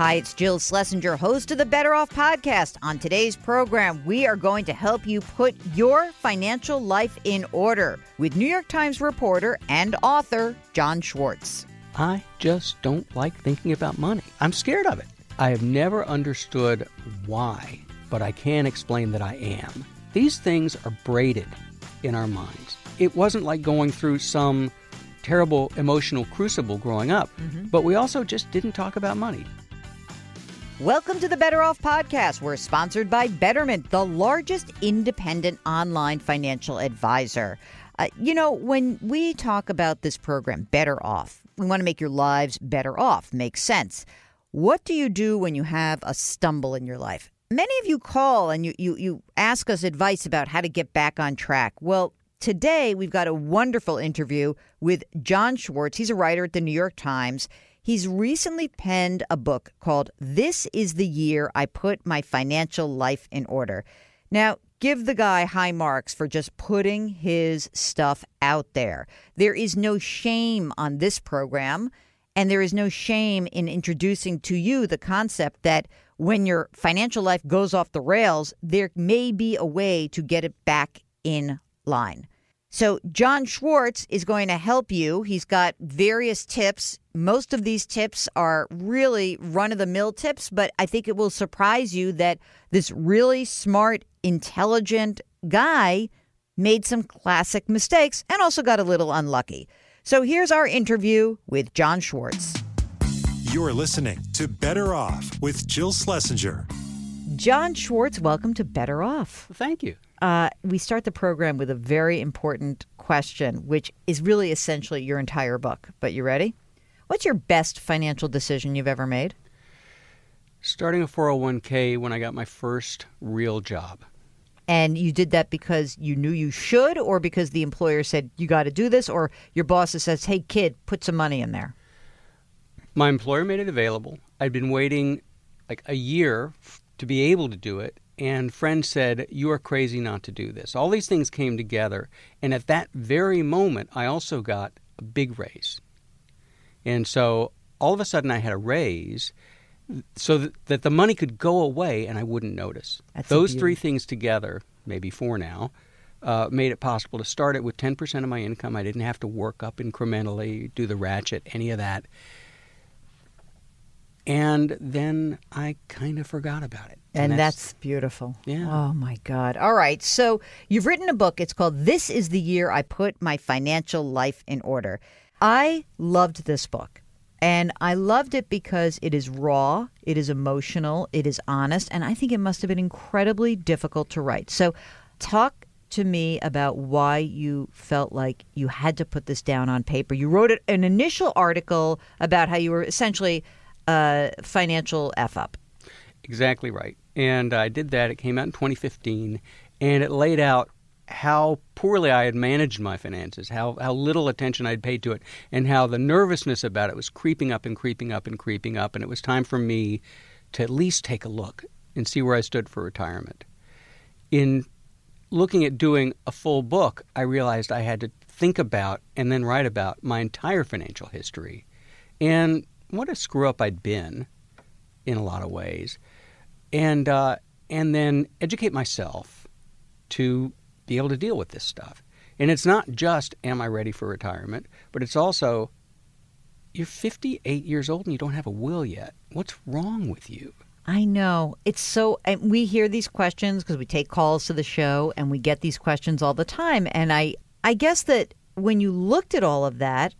Hi, it's Jill Schlesinger, host of the Better Off podcast. On today's program, we are going to help you put your financial life in order with New York Times reporter and author John Schwartz. I just don't like thinking about money. I'm scared of it. I have never understood why, but I can explain that I am. These things are braided in our minds. It wasn't like going through some terrible emotional crucible growing up, mm-hmm. but we also just didn't talk about money. Welcome to the Better Off Podcast. We're sponsored by Betterment, the largest independent online financial advisor. Uh, you know, when we talk about this program, Better Off, we want to make your lives better off. Makes sense. What do you do when you have a stumble in your life? Many of you call and you, you, you ask us advice about how to get back on track. Well, today we've got a wonderful interview with John Schwartz. He's a writer at the New York Times. He's recently penned a book called This is the Year I Put My Financial Life in Order. Now, give the guy high marks for just putting his stuff out there. There is no shame on this program, and there is no shame in introducing to you the concept that when your financial life goes off the rails, there may be a way to get it back in line. So, John Schwartz is going to help you. He's got various tips. Most of these tips are really run of the mill tips, but I think it will surprise you that this really smart, intelligent guy made some classic mistakes and also got a little unlucky. So, here's our interview with John Schwartz. You're listening to Better Off with Jill Schlesinger. John Schwartz, welcome to Better Off. Thank you. Uh, we start the program with a very important question, which is really essentially your entire book. But you ready? What's your best financial decision you've ever made? Starting a 401k when I got my first real job. And you did that because you knew you should, or because the employer said you got to do this, or your boss says, hey, kid, put some money in there? My employer made it available. I'd been waiting like a year to be able to do it, and friends said, You are crazy not to do this. All these things came together. And at that very moment, I also got a big raise. And so all of a sudden, I had a raise so that, that the money could go away and I wouldn't notice. That's Those three things together, maybe four now, uh, made it possible to start it with 10% of my income. I didn't have to work up incrementally, do the ratchet, any of that. And then I kind of forgot about it. And, and that's, that's, beautiful. Yeah. Oh my God. All right. So you've written a book. It's called This is the Year I Put My Financial Life in Order. I loved this book. And I loved it because it is raw, it is emotional, it is honest, and I think it must have been incredibly difficult to write. So, talk to me about why you felt like you had to put this down on paper. You wrote an initial article about how you were essentially a financial F up. Exactly right. And I did that. It came out in 2015, and it laid out how poorly I had managed my finances, how, how little attention I'd paid to it, and how the nervousness about it was creeping up and creeping up and creeping up. And it was time for me to at least take a look and see where I stood for retirement. In looking at doing a full book, I realized I had to think about and then write about my entire financial history and what a screw up I'd been in a lot of ways and uh, and then educate myself to be able to deal with this stuff. And it's not just am I ready for retirement, but it's also you're 58 years old and you don't have a will yet. What's wrong with you? I know. It's so we hear these questions because we take calls to the show and we get these questions all the time and I I guess that when you looked at all of that,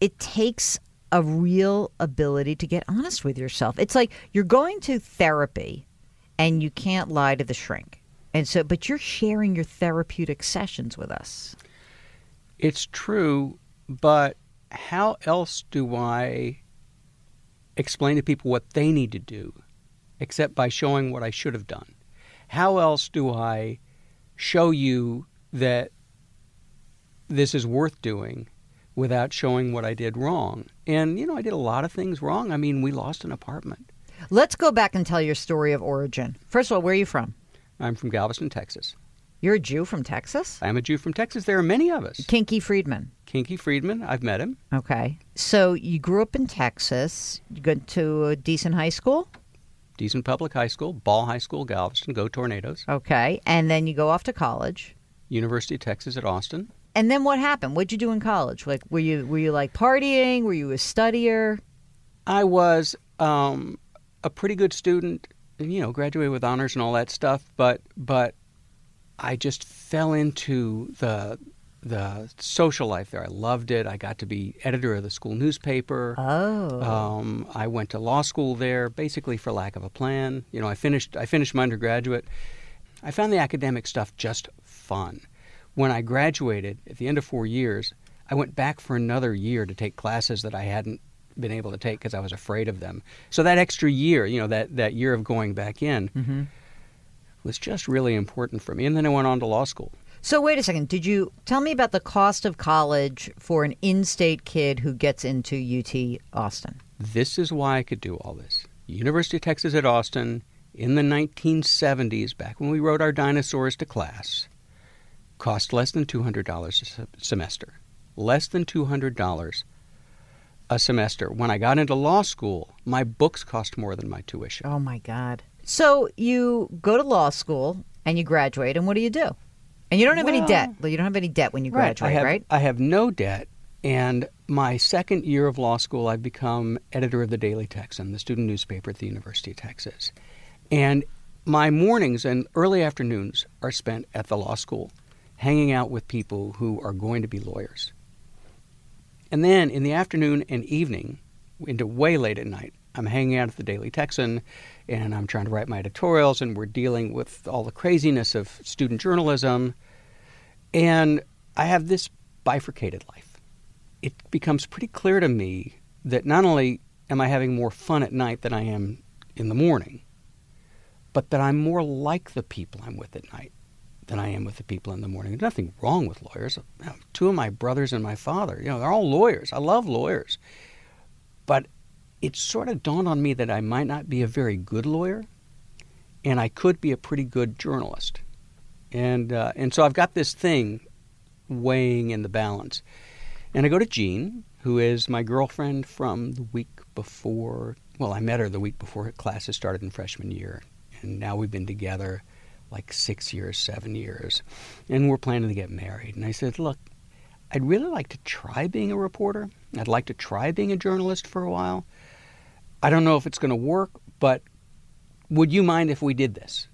it takes a real ability to get honest with yourself. It's like you're going to therapy and you can't lie to the shrink. And so, but you're sharing your therapeutic sessions with us. It's true, but how else do I explain to people what they need to do except by showing what I should have done? How else do I show you that this is worth doing without showing what I did wrong? And, you know, I did a lot of things wrong. I mean, we lost an apartment. Let's go back and tell your story of origin. First of all, where are you from? I'm from Galveston, Texas. You're a Jew from Texas? I'm a Jew from Texas. There are many of us. Kinky Friedman. Kinky Friedman, I've met him. Okay. So you grew up in Texas. You went to a decent high school? Decent public high school, Ball High School, Galveston, go Tornadoes. Okay. And then you go off to college. University of Texas at Austin. And then what happened? What'd you do in college? Like were you were you like partying? Were you a studier? I was um, a pretty good student, you know, graduated with honors and all that stuff, but but I just fell into the the social life there. I loved it. I got to be editor of the school newspaper. Oh. Um, I went to law school there, basically for lack of a plan. You know, I finished I finished my undergraduate. I found the academic stuff just fun. When I graduated at the end of four years, I went back for another year to take classes that I hadn't been able to take because I was afraid of them. So that extra year, you know, that, that year of going back in, Mm-hmm. was just really important for me. And then I went on to law school. So wait a second. Did you tell me about the cost of college for an in-state kid who gets into UT Austin? This is why I could do all this. University of Texas at Austin in the 1970s, back when we rode our dinosaurs to class, cost less than $200 a semester. Less than $200 a semester. When I got into law school, my books cost more than my tuition. Oh my God. So you go to law school and you graduate, and what do you do? And you don't have any debt. Well, you don't have any debt when you graduate, I have, right? I have no debt. And my second year of law school, I've become editor of the Daily Texan, the student newspaper at the University of Texas. And my mornings and early afternoons are spent at the law school, hanging out with people who are going to be lawyers. And then in the afternoon and evening, into way late at night, I'm hanging out at the Daily Texan and I'm trying to write my editorials, and we're dealing with all the craziness of student journalism. And I have this bifurcated life. It becomes pretty clear to me that not only am I having more fun at night than I am in the morning, but that I'm more like the people I'm with at night than I am with the people in the morning. There's nothing wrong with lawyers. Two of my brothers and my father, you know, they're all lawyers. I love lawyers. But it sort of dawned on me that I might not be a very good lawyer, and I could be a pretty good journalist. And uh, and so I've got this thing weighing in the balance. And I go to Jean, who is my girlfriend from the week before. Well, I met her the week before classes started in freshman year, and now we've been together like six years, seven years, and we're planning to get married. And I said, look, I'd really like to try being a reporter. I'd like to try being a journalist for a while. I don't know if it's going to work, but would you mind if we did this?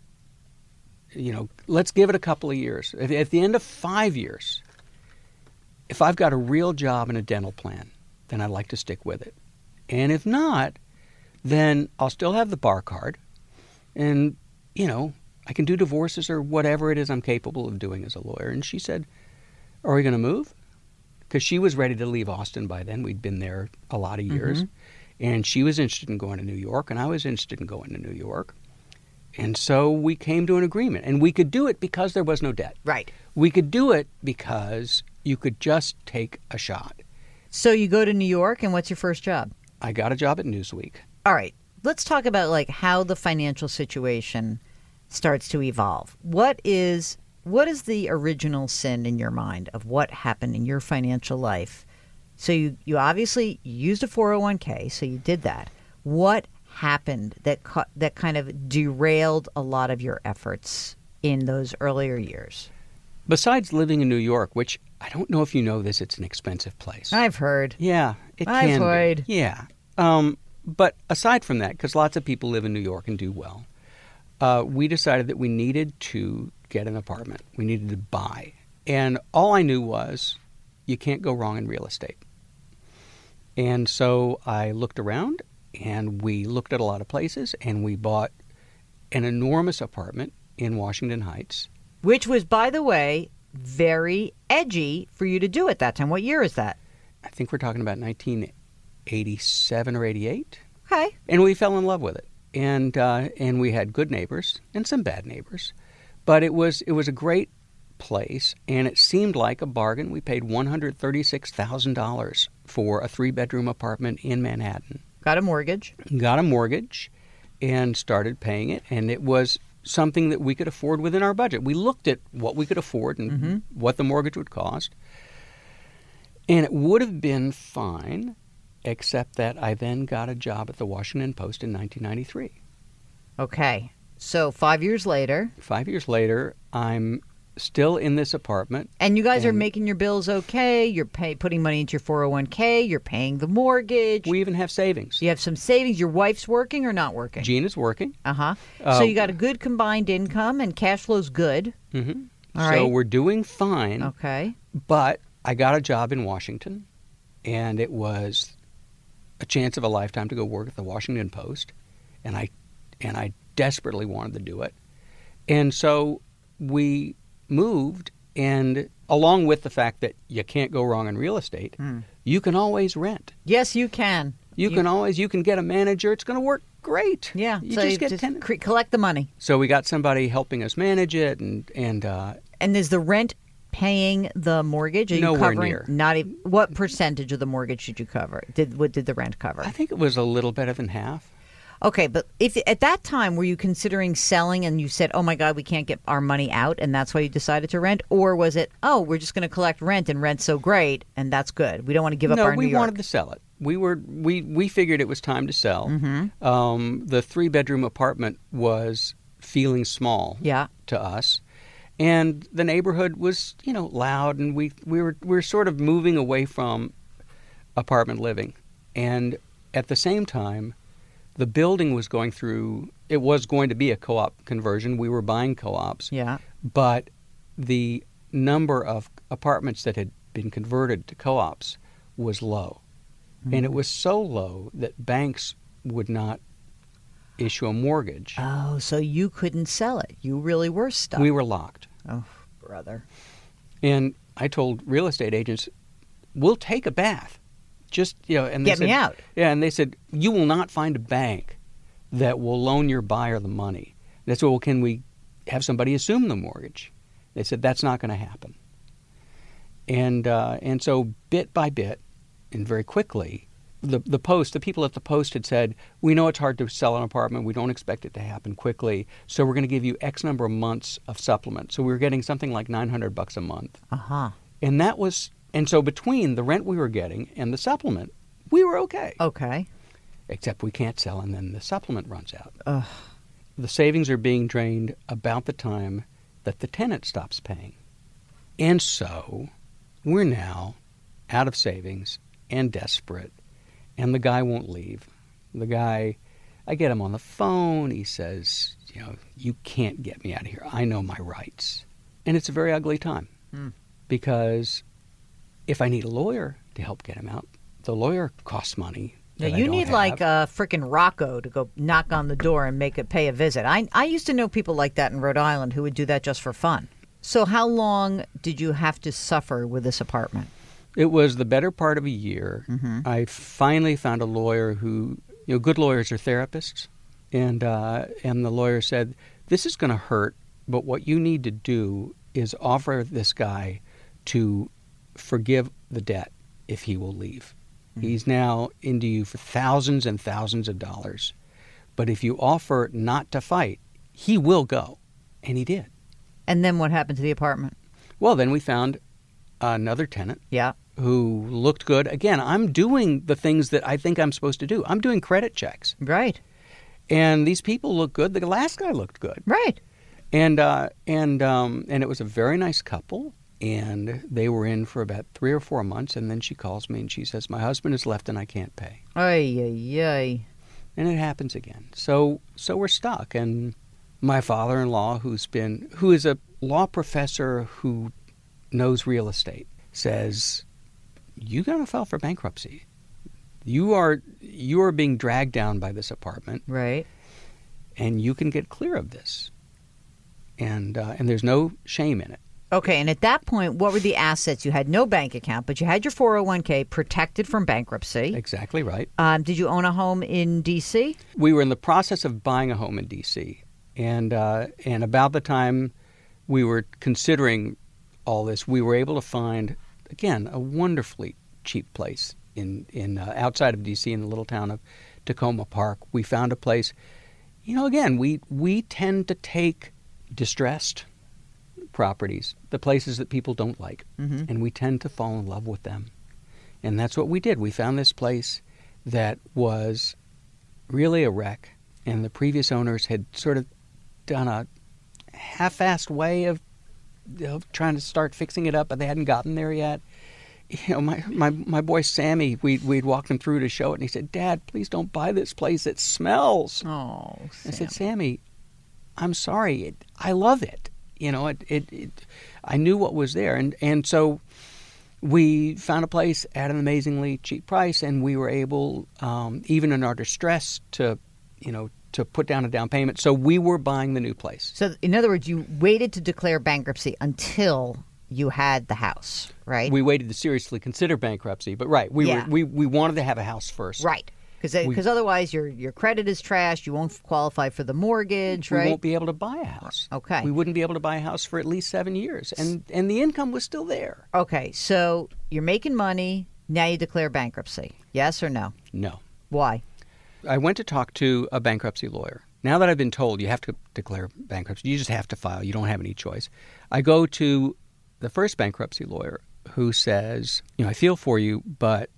You know, let's give it a couple of years. If, at the end of five years, if I've got a real job and a dental plan, then I'd like to stick with it. And if not, then I'll still have the bar card. And, you know, I can do divorces or whatever it is I'm capable of doing as a lawyer. And she said, Are we going to move? Because she was ready to leave Austin by then. We'd been there a lot of years. Mm-hmm. And she was interested in going to New York, and I was interested in going to New York. And so we came to an agreement. And we could do it because there was no debt. Right. We could do it because you could just take a shot. So you go to New York, and what's your first job? I got a job at Newsweek. All right. Let's talk about like how the financial situation starts to evolve. What is what is the original sin in your mind of what happened in your financial life? So you you obviously used a 401k, so you did that. What happened that ca- that kind of derailed a lot of your efforts in those earlier years? Besides living in New York, which I don't know if you know this, it's an expensive place. I've heard. Yeah, it I've can heard. be. Yeah. Um, but aside from that, because lots of people live in New York and do well, uh, we decided that we needed to get an apartment. We needed to buy. And all I knew was you can't go wrong in real estate. And so I looked around and we looked at a lot of places and we bought an enormous apartment in Washington Heights. Which was by the way very edgy for you to do at that time. What year is that? I think we're talking about 1987 or 88. Okay. and we fell in love with it. And uh, and we had good neighbors and some bad neighbors, but it was it was a great place, and it seemed like a bargain. We paid one hundred thirty six thousand dollars for a three bedroom apartment in Manhattan. Got a mortgage. Got a mortgage, and started paying it, and it was something that we could afford within our budget. We looked at what we could afford and what the mortgage would cost. And it would have been fine, except that I then got a job at the Washington Post in 1993. Okay. So five years later, Five years later, I'm still in this apartment. and you guys are making your bills okay. You're pay, putting money into your 401k. You're paying the mortgage. We even have savings. you have some savings. Your wife's working or not working? Jean is working. Uh huh. Uh, so you got a good combined income and cash flow's good. hmm All so right. we're doing fine. Okay. But I got a job in Washington, and it was a chance of a lifetime to go work at the Washington Post, and I and I desperately wanted to do it, and so we moved, and along with the fact that you can't go wrong in real estate, Hmm. you can always rent. Yes, you can. You, can always you can get a manager. It's going to work great. Yeah. you so just you get just cre- collect the money. So we got somebody helping us manage it, and and uh, And is the rent paying the mortgage? Are you Nowhere covering near. not even what percentage of the mortgage did you cover? Did what did the rent cover? I think it was a little better than half. Okay, but if at that time were you considering selling and you said, "Oh my god, we can't get our money out," and that's why you decided to rent, or was it, "Oh, we're just going to collect rent and rent's so great and that's good. We don't want to give up no, our we New York." wanted to sell it. We were we we figured it was time to sell. Mm-hmm. Um, the three bedroom apartment was feeling small yeah. to us, and the neighborhood was you know loud, and we we were we were sort of moving away from apartment living, and at the same time, the building was going through. It was going to be a co-op conversion. We were buying co-ops, Yeah. but the number of apartments that had been converted to co-ops was low hmm. and it was so low that banks would not issue a mortgage Oh, so you couldn't sell it. You really were stuck. we were locked oh, brother. and i told real estate agents we'll take a bath. Just you know and they Get me said- out. yeah and they said you will not find a bank that will loan your buyer the money. They said well can we have somebody assume the mortgage? They said that's not going to happen. And uh, and so bit by bit and very quickly the the post the people at the post had said we know it's hard to sell an apartment. We don't expect it to happen quickly. So we're going to give you x number of months of supplement. So we were getting something like 900 bucks a month. Uh huh. and that was and so between the rent we were getting and the supplement we were okay. Okay. except we can't sell and then the supplement runs out. Ugh. the savings are being drained about the time that the tenant stops paying. And so we're now out of savings and desperate and the guy won't leave the guy i get him on the phone he says you know you can't get me out of here i know my rights and it's a very ugly time Hmm. because if i need a lawyer to help get him out the lawyer costs money Now you need have. like a freaking Rocco to go knock on the door and make it pay a visit. I I used to know people like that in Rhode Island who would do that just for fun. So how long did you have to suffer with this apartment? It was the better part of a year. Mm-hmm. I finally found a lawyer who, you know, good lawyers are therapists, and uh, and the lawyer said, "This is going to hurt, but what you need to do is offer this guy to forgive the debt if he will leave. He's now into you for thousands and thousands of dollars, but if you offer not to fight, he will go," and he did. And then what happened to the apartment? Well, then we found another tenant Yeah. who looked good. Again, I'm doing the things that I think I'm supposed to do. I'm doing credit checks, Right. and these people look good. The last guy looked good, Right. and uh, and um, and it was a very nice couple. And they were in for about three or four months, and then she calls me and she says, "My husband has left, and I can't pay." Ay ay ay. And it happens again. So so we're stuck. And my father-in-law, who's been who is a law professor who knows real estate, says, "You got to file for bankruptcy. You are you are being dragged down by this apartment, Right. and you can get clear of this." And uh, and there's no shame in it. Okay, and at that point, what were the assets? You had no bank account, but you had your 401k protected from bankruptcy. Exactly right. Um, did you own a home in D.C.? we were in the process of buying a home in D.C. and uh, and about the time we were considering all this, we were able to find again a wonderfully cheap place in in uh, outside of D.C. in the little town of Takoma Park. We found a place. you know, again, we we tend to take distressed properties, the places that people don't like, Mhm. and we tend to fall in love with them. And that's what we did. We found this place that was really a wreck, and the previous owners had sort of done a half-assed way of, of trying to start fixing it up, but they hadn't gotten there yet. You know, my, my, my boy Sammy, we, we'd walked him through to show it, and he said, Dad, please don't buy this place. It smells. Oh, I said, Sammy, I'm sorry. It, I love it. You know, it, it, it. I knew what was there, and and so we found a place at an amazingly cheap price, and we were able, um, even in our distress, to, you know, to put down a down payment. So we were buying the new place. So, in other words, you waited to declare bankruptcy until you had the house, right? We waited to seriously consider bankruptcy, but right, we Yeah. were we, we wanted to have a house first. right. Because uh, We- otherwise your your credit is trashed. You won't qualify for the mortgage, We right? won't be able to buy a house. Okay. We wouldn't be able to buy a house for at least seven years, and and the income was still there. Okay, so you're making money. Now you declare bankruptcy. Yes or no? No. Why? I went to talk to a bankruptcy lawyer. Now that I've been told you have to declare bankruptcy, you just have to file. You don't have any choice. I go to the first bankruptcy lawyer who says, you know, I feel for you, but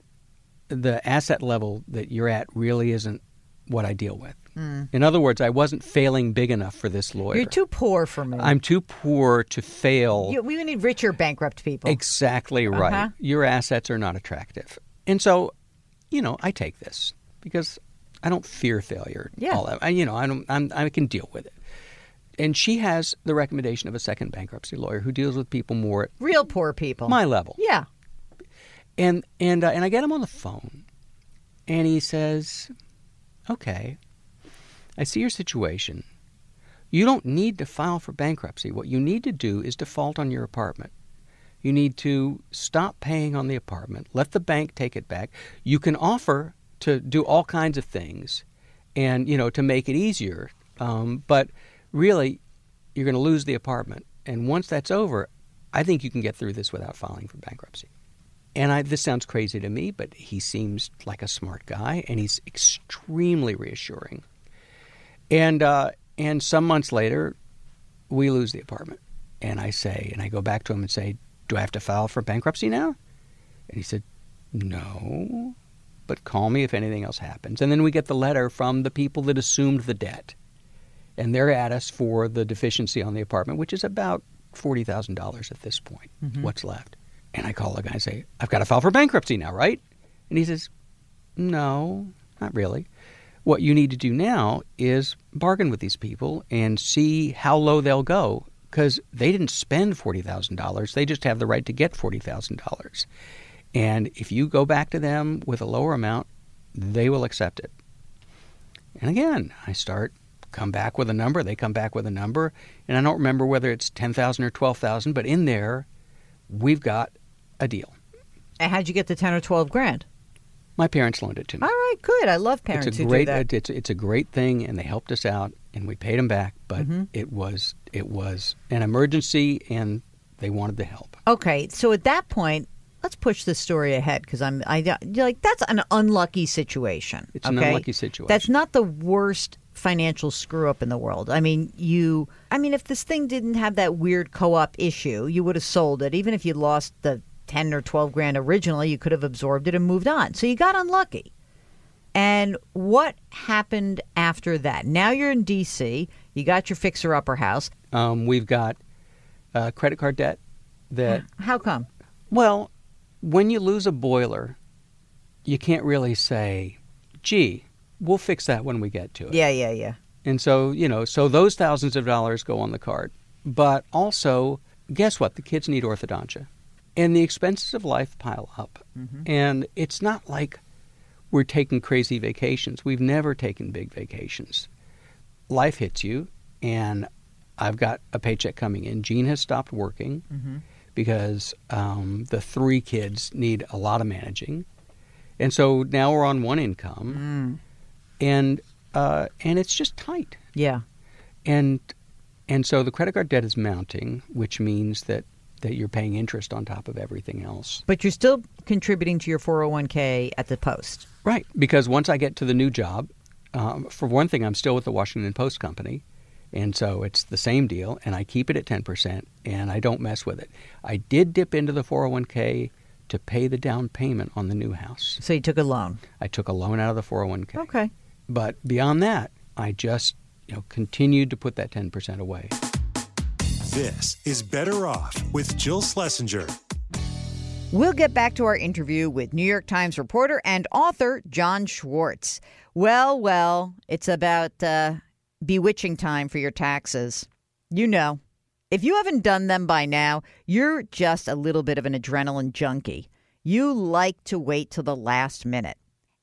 the asset level that you're at really isn't what I deal with. In other words, I wasn't failing big enough for this lawyer. You're too poor for me. I'm too poor to fail. You- we need richer bankrupt people. Exactly right. Uh-huh. Your assets are not attractive. And so, you know, I take this because I don't fear failure. Yeah. All that. I, you know, I don't. I'm, I can deal with it. And she has the recommendation of a second bankruptcy lawyer who deals with people more at Real poor people. my level. yeah. And and uh, and I get him on the phone, and he says, "Okay, I see your situation. You don't need to file for bankruptcy. What you need to do is default on your apartment. You need to stop paying on the apartment. Let the bank take it back. You can offer to do all kinds of things, and you know to make it easier. Um, but really, you're going to lose the apartment. And once that's over, I think you can get through this without filing for bankruptcy." And I, this sounds crazy to me, but he seems like a smart guy, and he's extremely reassuring. And uh, and some months later, we lose the apartment, and I say, and I go back to him and say, "Do I have to file for bankruptcy now?" And he said, "No, but call me if anything else happens." And then we get the letter from the people that assumed the debt, and they're at us for the deficiency on the apartment, which is about forty thousand dollars at this point. Mm-hmm. What's left? And I call the guy and say, I've got to file for bankruptcy now, right? And he says, No, not really. What you need to do now is bargain with these people and see how low they'll go because they didn't spend $40,000. They just have the right to get $40,000. And if you go back to them with a lower amount, they will accept it. And again, I start come back with a number, they come back with a number, and I don't remember whether it's 10,000 or 12,000, but in there we've got a deal. And how'd you get the ten or twelve grand? My parents loaned it to me. All right, good. I love parents it's a great do that. it's it's a great thing and they helped us out and we paid them back, but Mm-hmm. it was it was an emergency and they wanted the help. Okay, so at that point, let's push this story ahead because I'm I you're like that's an unlucky situation. It's an unlucky situation. That's not the worst financial screw up in the world. I mean, you. I mean, if this thing didn't have that weird co-op issue, you would have sold it. Even if you lost the ten or twelve grand originally, you could have absorbed it and moved on. So you got unlucky. And what happened after that? Now you're in D.C. You got your fixer-upper house. Um, we've got uh, credit card debt that How come? well, when you lose a boiler, you can't really say, "Gee, we'll fix that when we get to it." Yeah, yeah, yeah. And so, you know, so those thousands of dollars go on the card. But also, guess what? The kids need orthodontia. And the expenses of life pile up. Mm-hmm. And it's not like we're taking crazy vacations. We've never taken big vacations. Life hits you, and I've got a paycheck coming in. Jean has stopped working mm-hmm. Because um, the three kids need a lot of managing. And so now we're on one income and uh, and it's just tight. Yeah. And and so the credit card debt is mounting, which means that that you're paying interest on top of everything else. But you're still contributing to your 401k at the post. Right, because once I get to the new job, Um, for one thing, I'm still with the Washington Post Company, and so it's the same deal, and I keep it at 10%, and I don't mess with it. I did dip into the 401k to pay the down payment on the new house. So you took a loan. I took a loan out of the 401k. Okay. But beyond that, I just you know continued to put that 10% away. This is Better Off with Jill Schlesinger. We'll get back to our interview with New York Times reporter and author John Schwartz. Well, well, it's about uh, bewitching time for your taxes. You know, if you haven't done them by now, you're just a little bit of an adrenaline junkie. You like to wait till the last minute.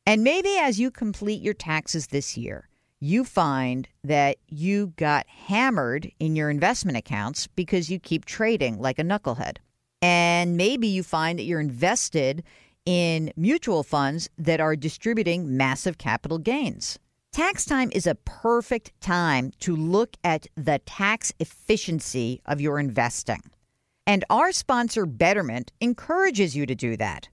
And maybe as you complete your taxes this year, you find that you got hammered in your investment accounts because you keep trading like a knucklehead. And maybe you find that you're invested in mutual funds that are distributing massive capital gains. Tax time is a perfect time to look at the tax efficiency of your investing. And our sponsor, Betterment, encourages you to do that.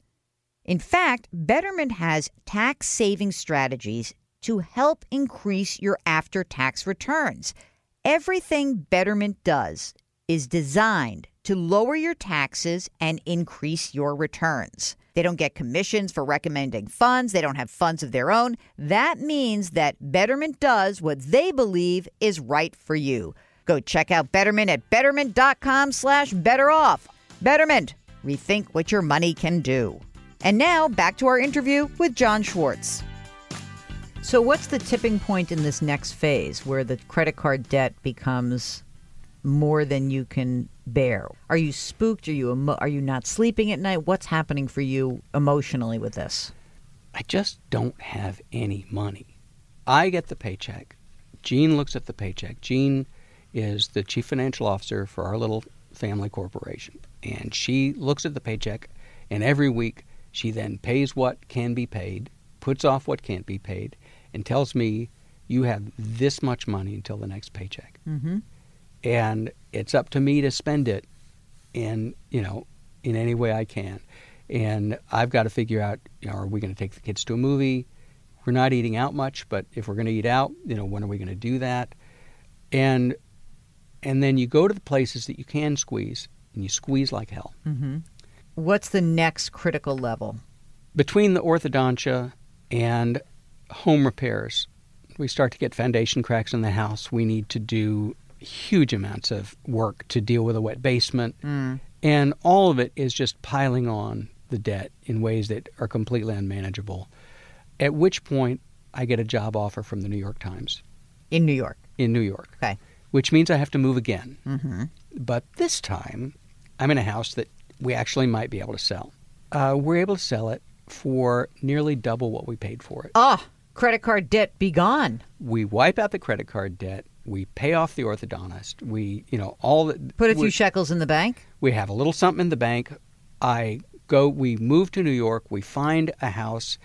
In fact, Betterment has tax saving strategies to help increase your after tax returns. Everything Betterment does is designed to lower your taxes and increase your returns. They don't get commissions for recommending funds, they don't have funds of their own. That means that Betterment does what they believe is right for you. Go check out Betterment at betterment.com slash better off. Betterment, rethink what your money can do. And now back to our interview with John Schwartz. So, what's the tipping point in this next phase where the credit card debt becomes more than you can bear? Are you spooked? Are you emo- are you not sleeping at night? What's happening for you emotionally with this? I just don't have any money. I get the paycheck. Jean looks at the paycheck. Jean is the chief financial officer for our little family corporation, and she looks at the paycheck, and every week she then pays what can be paid, puts off what can't be paid, and tells me you have this much money until the next paycheck. Mm-hmm. And it's up to me to spend it in, you know, in any way I can. And I've got to figure out, you know, are we going to take the kids to a movie? We're not eating out much, but if we're going to eat out, you know, when are we going to do that? And and then you go to the places that you can squeeze, and you squeeze like hell. Mm-hmm. What's the next critical level? Between the orthodontia and home repairs, we start to get foundation cracks in the house. We need to do huge amounts of work to deal with a wet basement. Mm. And all of it is just piling on the debt in ways that are completely unmanageable. At which point, I get a job offer from the New York Times In New York. in New York, Okay. which means I have to move again. Mm-hmm. But this time, I'm in a house that we actually might be able to sell. Uh, we're able to sell it for nearly double what we paid for it. Ah, credit card debt be gone. We wipe out the credit card debt. We pay off the orthodontist. We, you know, all the Put a few shekels in the bank. we have a little something in the bank. I go. We move to New York. We find a house.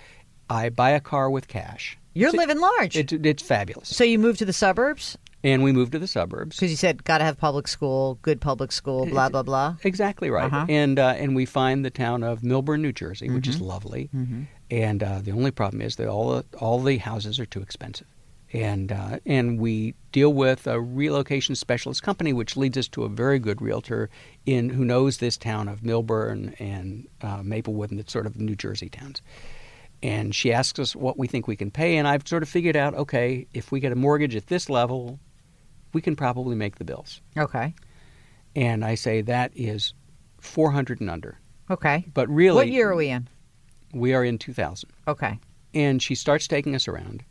I buy a car with cash. You're It's- living large. It, it's fabulous. so you move to the suburbs and we move to the suburbs. because you said got to have public school, good public school, blah blah blah. Exactly right. Uh-huh. And uh, and we find the town of Millburn, New Jersey, which Mm-hmm. is lovely. And uh, the only problem is that all the, all the houses are too expensive. And uh, and we deal with a relocation specialist company, which leads us to a very good realtor in who knows this town of Millburn and uh, Maplewood and the sort of New Jersey towns. And she asks us what we think we can pay, and I've sort of figured out, okay, if we get a mortgage at this level, we can probably make the bills. Okay. And I say that is 400 and under. Okay. But really, what year are we in? we are in 2000. Okay. And she starts taking us around,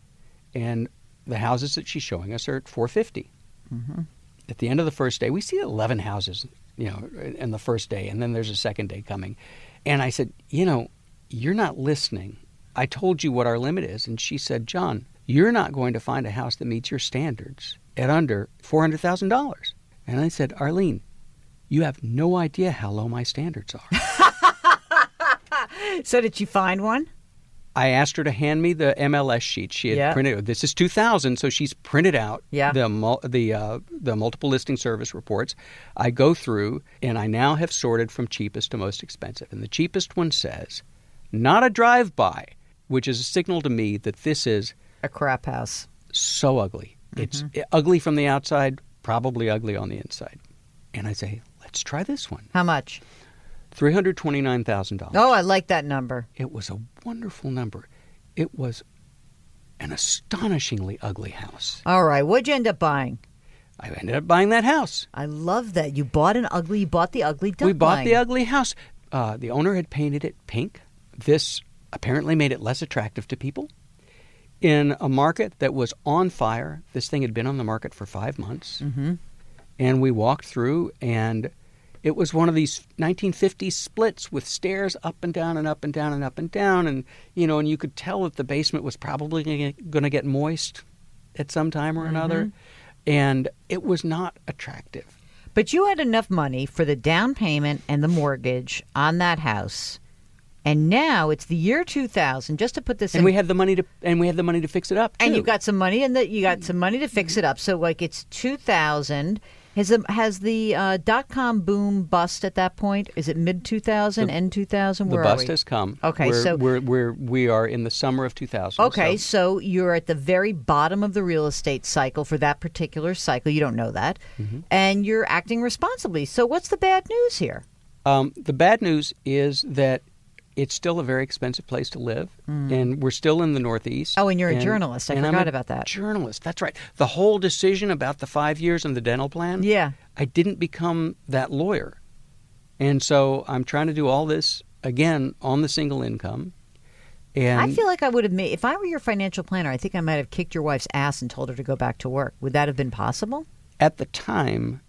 and the houses that she's showing us are at 450. Mm-hmm. At the end of the first day, we see 11 houses, you know, in the first day, and then there's a second day coming. And I said, you know, you're not listening. I told you what our limit is. And she said, John, you're not going to find a house that meets your standards at under $400,000. And I said, Arlene, you have no idea how low my standards are. So did you find one? I asked her to hand me the MLS sheet she had printed. This is 2000, so she's printed out the mul- the uh, the multiple listing service reports. I go through, and I now have sorted from cheapest to most expensive. And the cheapest one says, "Not a drive-by," which is a signal to me that this is a crap house. so ugly. It's Mm-hmm. ugly from the outside, probably ugly on the inside. And I say, let's try this one. How much? Three hundred twenty-nine thousand dollars. Oh, I like that number. It was a wonderful number. It was an astonishingly ugly house. All right, what'd you end up buying? I ended up buying that house. I love that you bought an ugly. You bought the ugly duckling. We bought the ugly house. Uh, the owner had painted it pink. This apparently made it less attractive to people. In a market that was on fire, this thing had been on the market for five months. Mm-hmm. And we walked through, and it was one of these 1950s splits with stairs up and down and up and down and up and down. And, you know, and you could tell that the basement was probably going to get moist at some time or another. Mm-hmm. And it was not attractive. But you had enough money for the down payment and the mortgage on that house. And now it's the year 2000. Just to put this And in, we had the money to and we had the money to fix it up. and too. you got some money, and that you got some money to fix it up. So like it's 2000. Has the, has the uh, dot com boom bust at that point? Is it mid 2000, end 2000? the bust has come. Okay, we're, so- we're we're we are in the summer of 2000. Okay, so- so you're at the very bottom of the real estate cycle for that particular cycle. You don't know that. Mm-hmm. And you're acting responsibly. So what's the bad news here? Um, the bad news is that it's still a very expensive place to live, and we're still in the Northeast. Mm. Oh, and you're a journalist. I and I'm forgot a about that. Journalist. That's right. The whole decision about the five years and the dental plan. Yeah. I didn't become that lawyer, and so I'm trying to do all this again on the single income. And I feel like I would have made, if I were your financial planner, I think I might have kicked your wife's ass and told her to go back to work. Would that have been possible? at the time,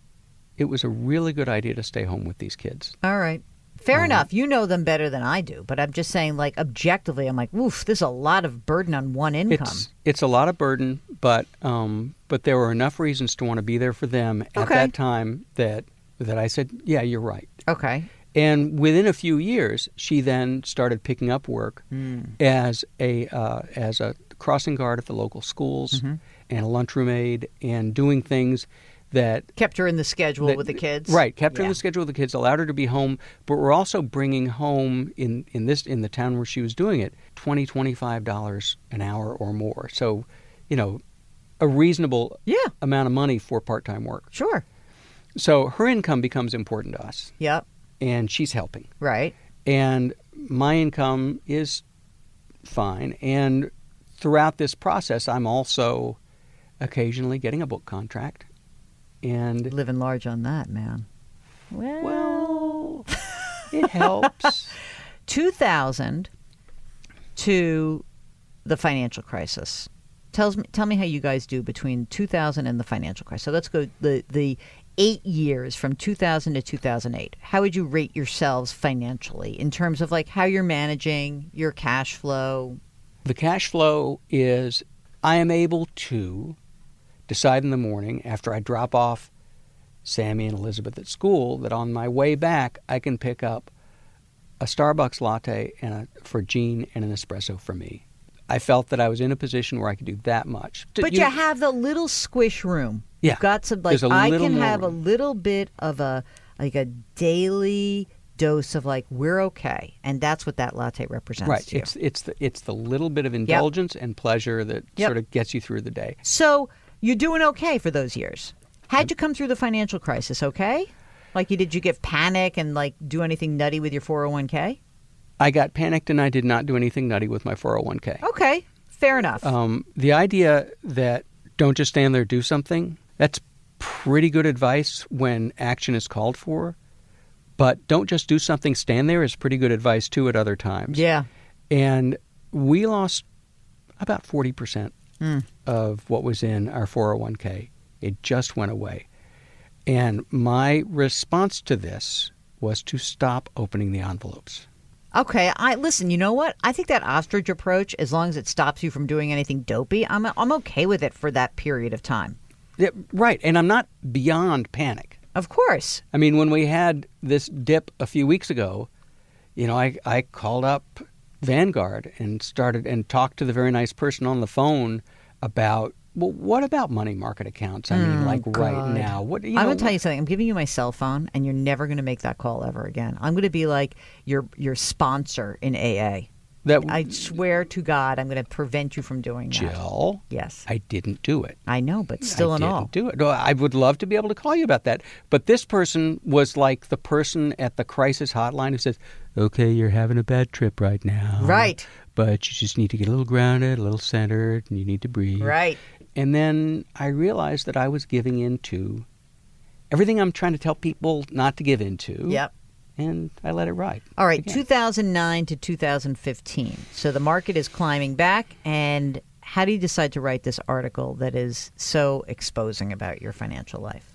it was a really good idea to stay home with these kids. All right. Fair enough. You know them better than I do, but I'm just saying, like, objectively, I'm like, oof, there's a lot of burden on one income. It's it's a lot of burden, but um, but there were enough reasons to want to be there for them at Okay. that time that that I said, yeah, you're right. okay. And within a few years, she then started picking up work as a uh, as a crossing guard at the local schools and a lunchroom aide, and doing things that Kept her in the schedule that- with the kids. Right, kept her in the schedule with the kids, allowed her to be home, but we're also bringing home in in this in the town where she was doing it, twenty twenty five dollars an hour or more. So, you know, a reasonable Yeah. amount of money for part time work. Sure. So her income becomes important to us, Yep. and she's helping, Right. and my income is fine. And throughout this process, I'm also occasionally getting a book contract, and Living large on that, man. Well, Well, it helps. 2000 to the financial crisis. Tells me, tell me how you guys do between 2000 and the financial crisis. So let's go the the eight years from 2000 to 2008. How would you rate yourselves financially in terms of like how you're managing your cash flow? The cash flow is I am able to decide in the morning after I drop off Sammy and Elizabeth at school that on my way back I can pick up a Starbucks latte and a, for Jean and an espresso for me. I felt that I was in a position where I could do that much. But you, have the little squish room. Yeah. You've got some like I can have a little bit of a like a daily dose of like we're okay, and that's what that latte represents right. to you. It's it's the it's the little bit of indulgence and pleasure that Yep. sort of gets you through the day. So you're doing okay for those years. How'd you come through the financial crisis? Okay, like you did you get panic and like do anything nutty with your 401k? I got panicked and I did not do anything nutty with my 401k. Okay, fair enough. Um, the idea that don't just stand there, do something, that's pretty good advice when action is called for. But don't just do something, stand there is pretty good advice too at other times. yeah, And we lost about 40% of what was in our 401k. It just went away. And my response to this was to stop opening the envelopes. Okay, I listen. You know what? I think that ostrich approach, as long as it stops you from doing anything dopey, I'm I'm okay with it for that period of time. Yeah, right. And I'm not beyond panic. Of course. I mean, when we had this dip a few weeks ago, you know, I, I called up Vanguard and started and talked to the very nice person on the phone about, well, what about money market accounts? I mean, mm, like right now. What you I'm going to tell you something. I'm giving you my cell phone, and you're never going to make that call ever again. I'm going to be like your your sponsor in AA. That I swear to God, I'm going to prevent you from doing that. Jill, Yes. I didn't do it. I know, but still I and didn't all. do it. No, I would love to be able to call you about that. But this person was like the person at the crisis hotline who says, "Okay, you're having a bad trip right now, Right. But you just need to get a little grounded, a little centered, and you need to breathe." Right. And then I realized that I was giving into everything I'm trying to tell people not to give into. Yep. And I let it ride. All right, Again. 2009 to 2015. So the market is climbing back. And how do you decide to write this article that is so exposing about your financial life?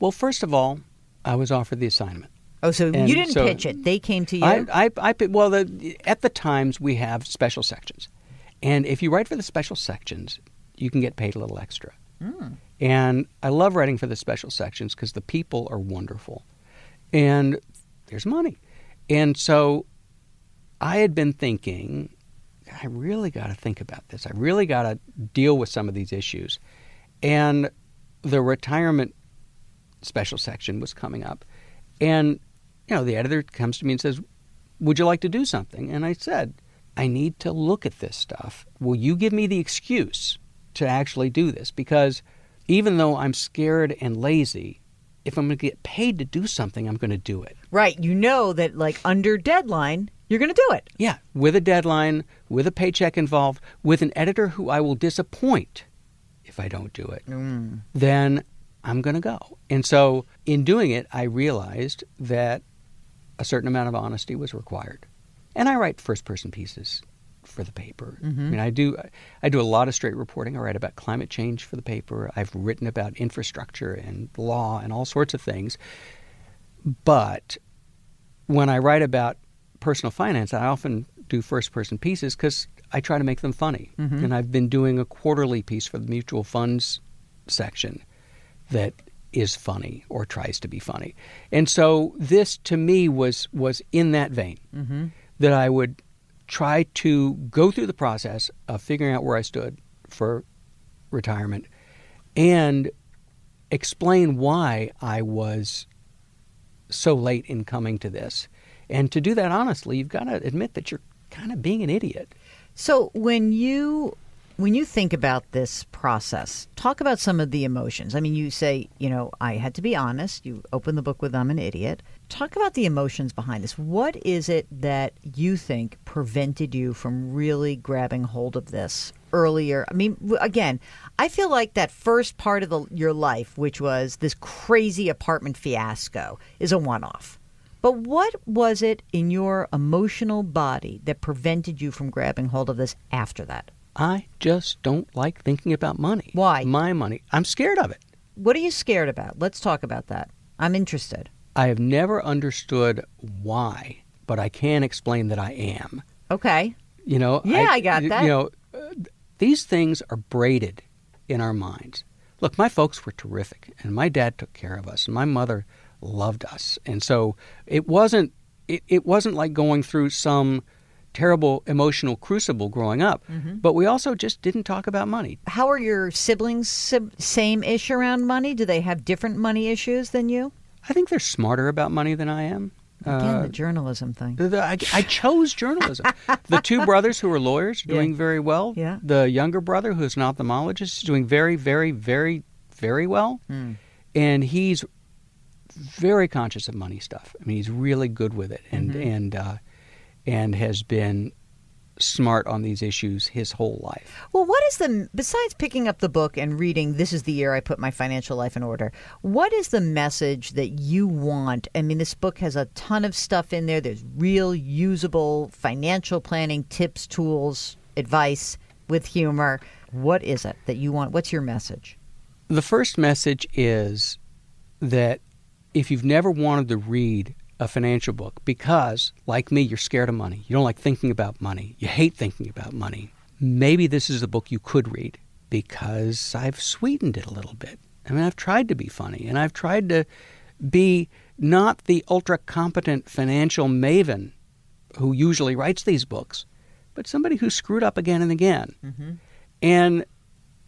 Well, first of all, I was offered the assignment. Oh, so And you didn't so- pitch it; they came to you. I, I, I, well, the, at the Times we have special sections, and if you write for the special sections, you can get paid a little extra. Hmm. And I love writing for the special sections because the people are wonderful, and there's money. And so, I had been thinking, I really got to think about this. I really got to deal with some of these issues, and the retirement special section was coming up, and you know, the editor comes to me and says, Would you like to do something? And I said, I need to look at this stuff. Will you give me the excuse to actually do this? Because even though I'm scared and lazy, if I'm going to get paid to do something, I'm going to do it. right. You know that, like under deadline, you're going to do it. Yeah, with a deadline, with a paycheck involved, with an editor who I will disappoint if I don't do it, mm. then I'm going to go. And so in doing it, I realized that a certain amount of honesty was required. And I write first person pieces for the paper. Mm-hmm. I mean, I do I do a lot of straight reporting. I write about climate change for the paper. I've written about infrastructure and law and all sorts of things. But when I write about personal finance, I often do first person pieces because I try to make them funny. Mm-hmm. And I've been doing a quarterly piece for the mutual funds section that is funny or tries to be funny. And so this to me was was in that vein mm-hmm. that I would try to go through the process of figuring out where I stood for retirement and explain why I was so late in coming to this. And to do that honestly, you've got to admit that you're kind of being an idiot. So when you when you think about this process, talk about some of the emotions. I mean, you say, you know, I had to be honest. You open the book with I'm an idiot. Talk about the emotions behind this. What is it that you think prevented you from really grabbing hold of this earlier? I mean, again, I feel like that first part of the, your life, which was this crazy apartment fiasco, is a one-off. But what was it in your emotional body that prevented you from grabbing hold of this after that? I just don't like thinking about money. Why? My money. I'm scared of it. What are you scared about? Let's talk about that. I'm interested. I have never understood why, but I can explain that I am. Okay. You know, Yeah, I got that. You know, uh, these things are braided in our minds. Look, my folks were terrific, and my dad took care of us, and my mother loved us, and so it wasn't it, it wasn't like going through some terrible emotional crucible growing up. Mm-hmm. But we also just didn't talk about money. How are your siblings same ish around money? Do they have different money issues than you? I think they're smarter about money than I am. Again, Uh, the journalism thing. The- I, I chose journalism. the two brothers who are lawyers are Yeah. doing very well. Yeah. The younger brother, who's an ophthalmologist, is doing very, very, very, very well. Hmm. And he's very conscious of money stuff. I mean, he's really good with it, and Mm-hmm. and uh, and has been smart on these issues his whole life. Well, what is the besides picking up the book and reading this is the year I put my financial life in order. What is the message that you want? I mean, this book has a ton of stuff in there. There's real usable financial planning tips, tools, advice with humor. What is it that you want? What's your message? The first message is that if you've never wanted to read a financial book because, like me, you're scared of money, you don't like thinking about money, you hate thinking about money, maybe this is a book you could read because I've sweetened it a little bit. I mean, I've tried to be funny and I've tried to be not the ultra competent financial maven who usually writes these books, but somebody who screwed up again and again. Mm-hmm. And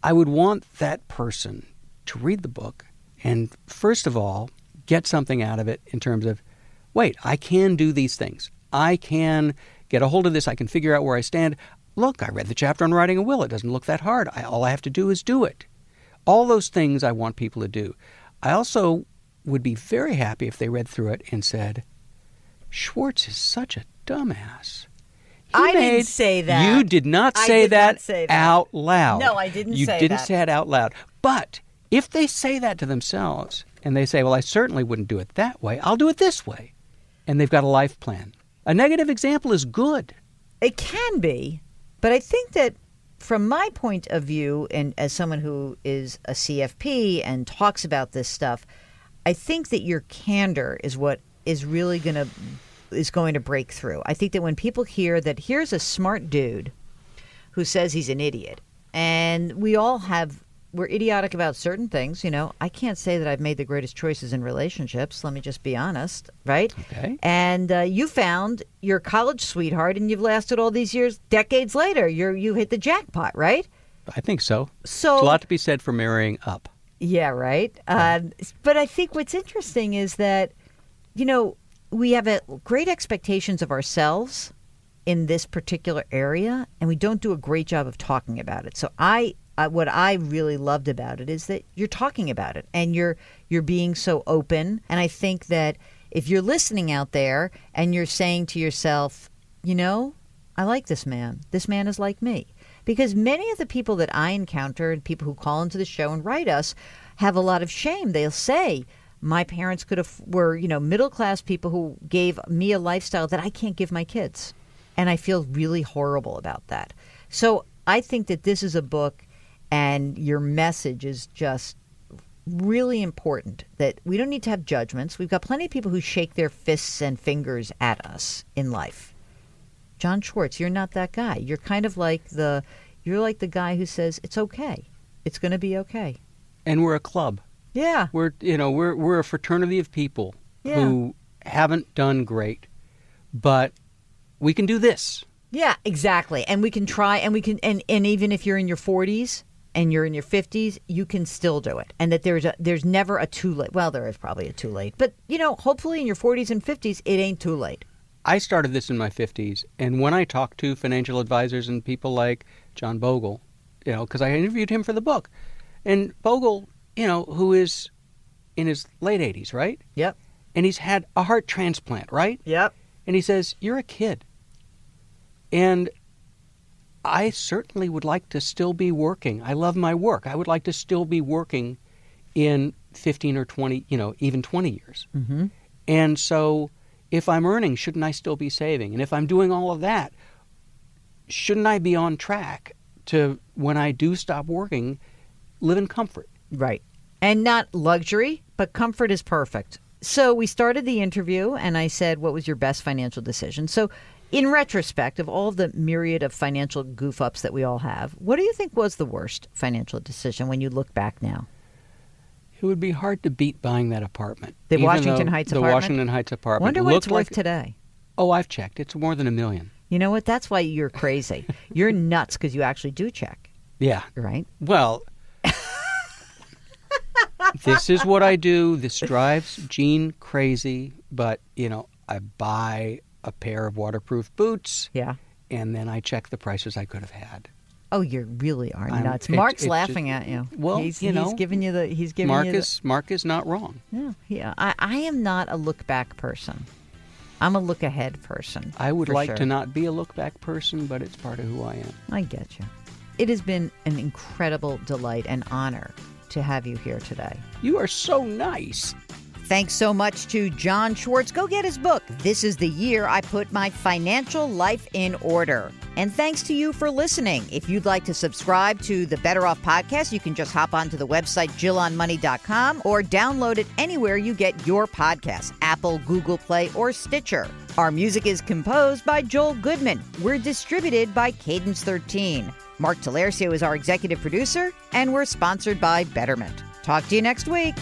I would want that person to read the book and, first of all, get something out of it in terms of, wait, I can do these things. I can get a hold of this. I can figure out where I stand. Look, I read the chapter on writing a will. It doesn't look that hard. I, all I have to do is do it. All those things I want people to do. I also would be very happy if they read through it and said, Schwartz is such a dumbass. He I didn't say that. You did not say, did that, not say that. out loud. No, I didn't. You say didn't that. say it out loud. But if they say that to themselves and they say, well, I certainly wouldn't do it that way, I'll do it this way, and they've got a life plan. A negative example is good. It can be, but I think that from my point of view, and as someone who is a CFP and talks about this stuff, I think that your candor is what is really going to is going to break through. I think that when people hear that here's a smart dude who says he's an idiot, and we all have we're idiotic about certain things. You know, I can't say that I've made the greatest choices in relationships. Let me just be honest, right? Okay. And uh, you found your college sweetheart, and you've lasted all these years, decades later. You're you hit the jackpot, right? I think so. So There's a lot to be said for marrying up. yeah, right. Um, but I think what's interesting is that, you know, we have a great expectations of ourselves in this particular area, and we don't do a great job of talking about it. So I, I what I really loved about it is that you're talking about it and you're you're being so open. And I think that if you're listening out there and you're saying to yourself, you know, I like this man. This man is like me. Because many of the people that I encounter and people who call into the show and write us have a lot of shame. They'll say, my parents could have were, you know, middle class people who gave me a lifestyle that I can't give my kids. And I feel really horrible about that. So I think that this is a book and your message is just really important that we don't need to have judgments. We've got plenty of people who shake their fists and fingers at us in life. John Schwartz, you're not that guy. You're kind of like the you're like the guy who says it's okay. It's going to be okay. And we're a club. Yeah. We're you know we're we're a fraternity of people Yeah. who haven't done great, but we can do this. Yeah, exactly. And we can try and we can and, and even if you're in your 40s and you're in your 50s, you can still do it. And that there's a there's never a too late. Well, there is probably a too late. But, you know, hopefully in your 40s and 50s it ain't too late. I started this in my 50s, and when I talk to financial advisors and people like John Bogle, you know, because I interviewed him for the book, and Bogle, you know, who is in his late 80s, right? Yep. And he's had a heart transplant, right? Yep. And he says, You're a kid. And I certainly would like to still be working. I love my work. I would like to still be working in 15 or 20, you know, even 20 years. Mhm. And so if I'm earning, shouldn't I still be saving? And if I'm doing all of that, shouldn't I be on track to, when I do stop working, live in comfort? Right. And not luxury, but comfort is perfect. So we started the interview and I said, What was your best financial decision? So, in retrospect, of all the myriad of financial goof ups that we all have, what do you think was the worst financial decision when you look back now? It would be hard to beat buying that apartment. The Washington Heights the apartment? Washington Heights apartment. Wonder what it's worth like- today. Oh, I've checked. It's more than a million. You know what? That's why you're crazy. you're nuts because you actually do check, Yeah. right? Well, this is what I do. This drives Jean crazy, but you know, I buy a pair of waterproof boots Yeah. and then I check the prices I could have had. Oh, you really are I'm- nuts. it- Mark's it's laughing at you. well, he's, you know, he's giving you the. He's giving Mark you the, is Mark is not wrong. Yeah, yeah. I, I am not a look back person. I'm a look ahead person. I would like sure. to not be a look back person, but it's part of who I am. I get you. It has been an incredible delight and honor to have you here today. You are so nice. Thanks so much to John Schwartz. Go get his book. This is the year I put my financial life in order. And thanks to you for listening. If you'd like to subscribe to the Better Off podcast, you can just hop onto the website jillonmoney.com or download it anywhere you get your podcasts Apple, Google Play, or Stitcher. Our music is composed by Joel Goodman. We're distributed by Cadence 13. Mark Talercio is our executive producer, and we're sponsored by Betterment. Talk to you next week.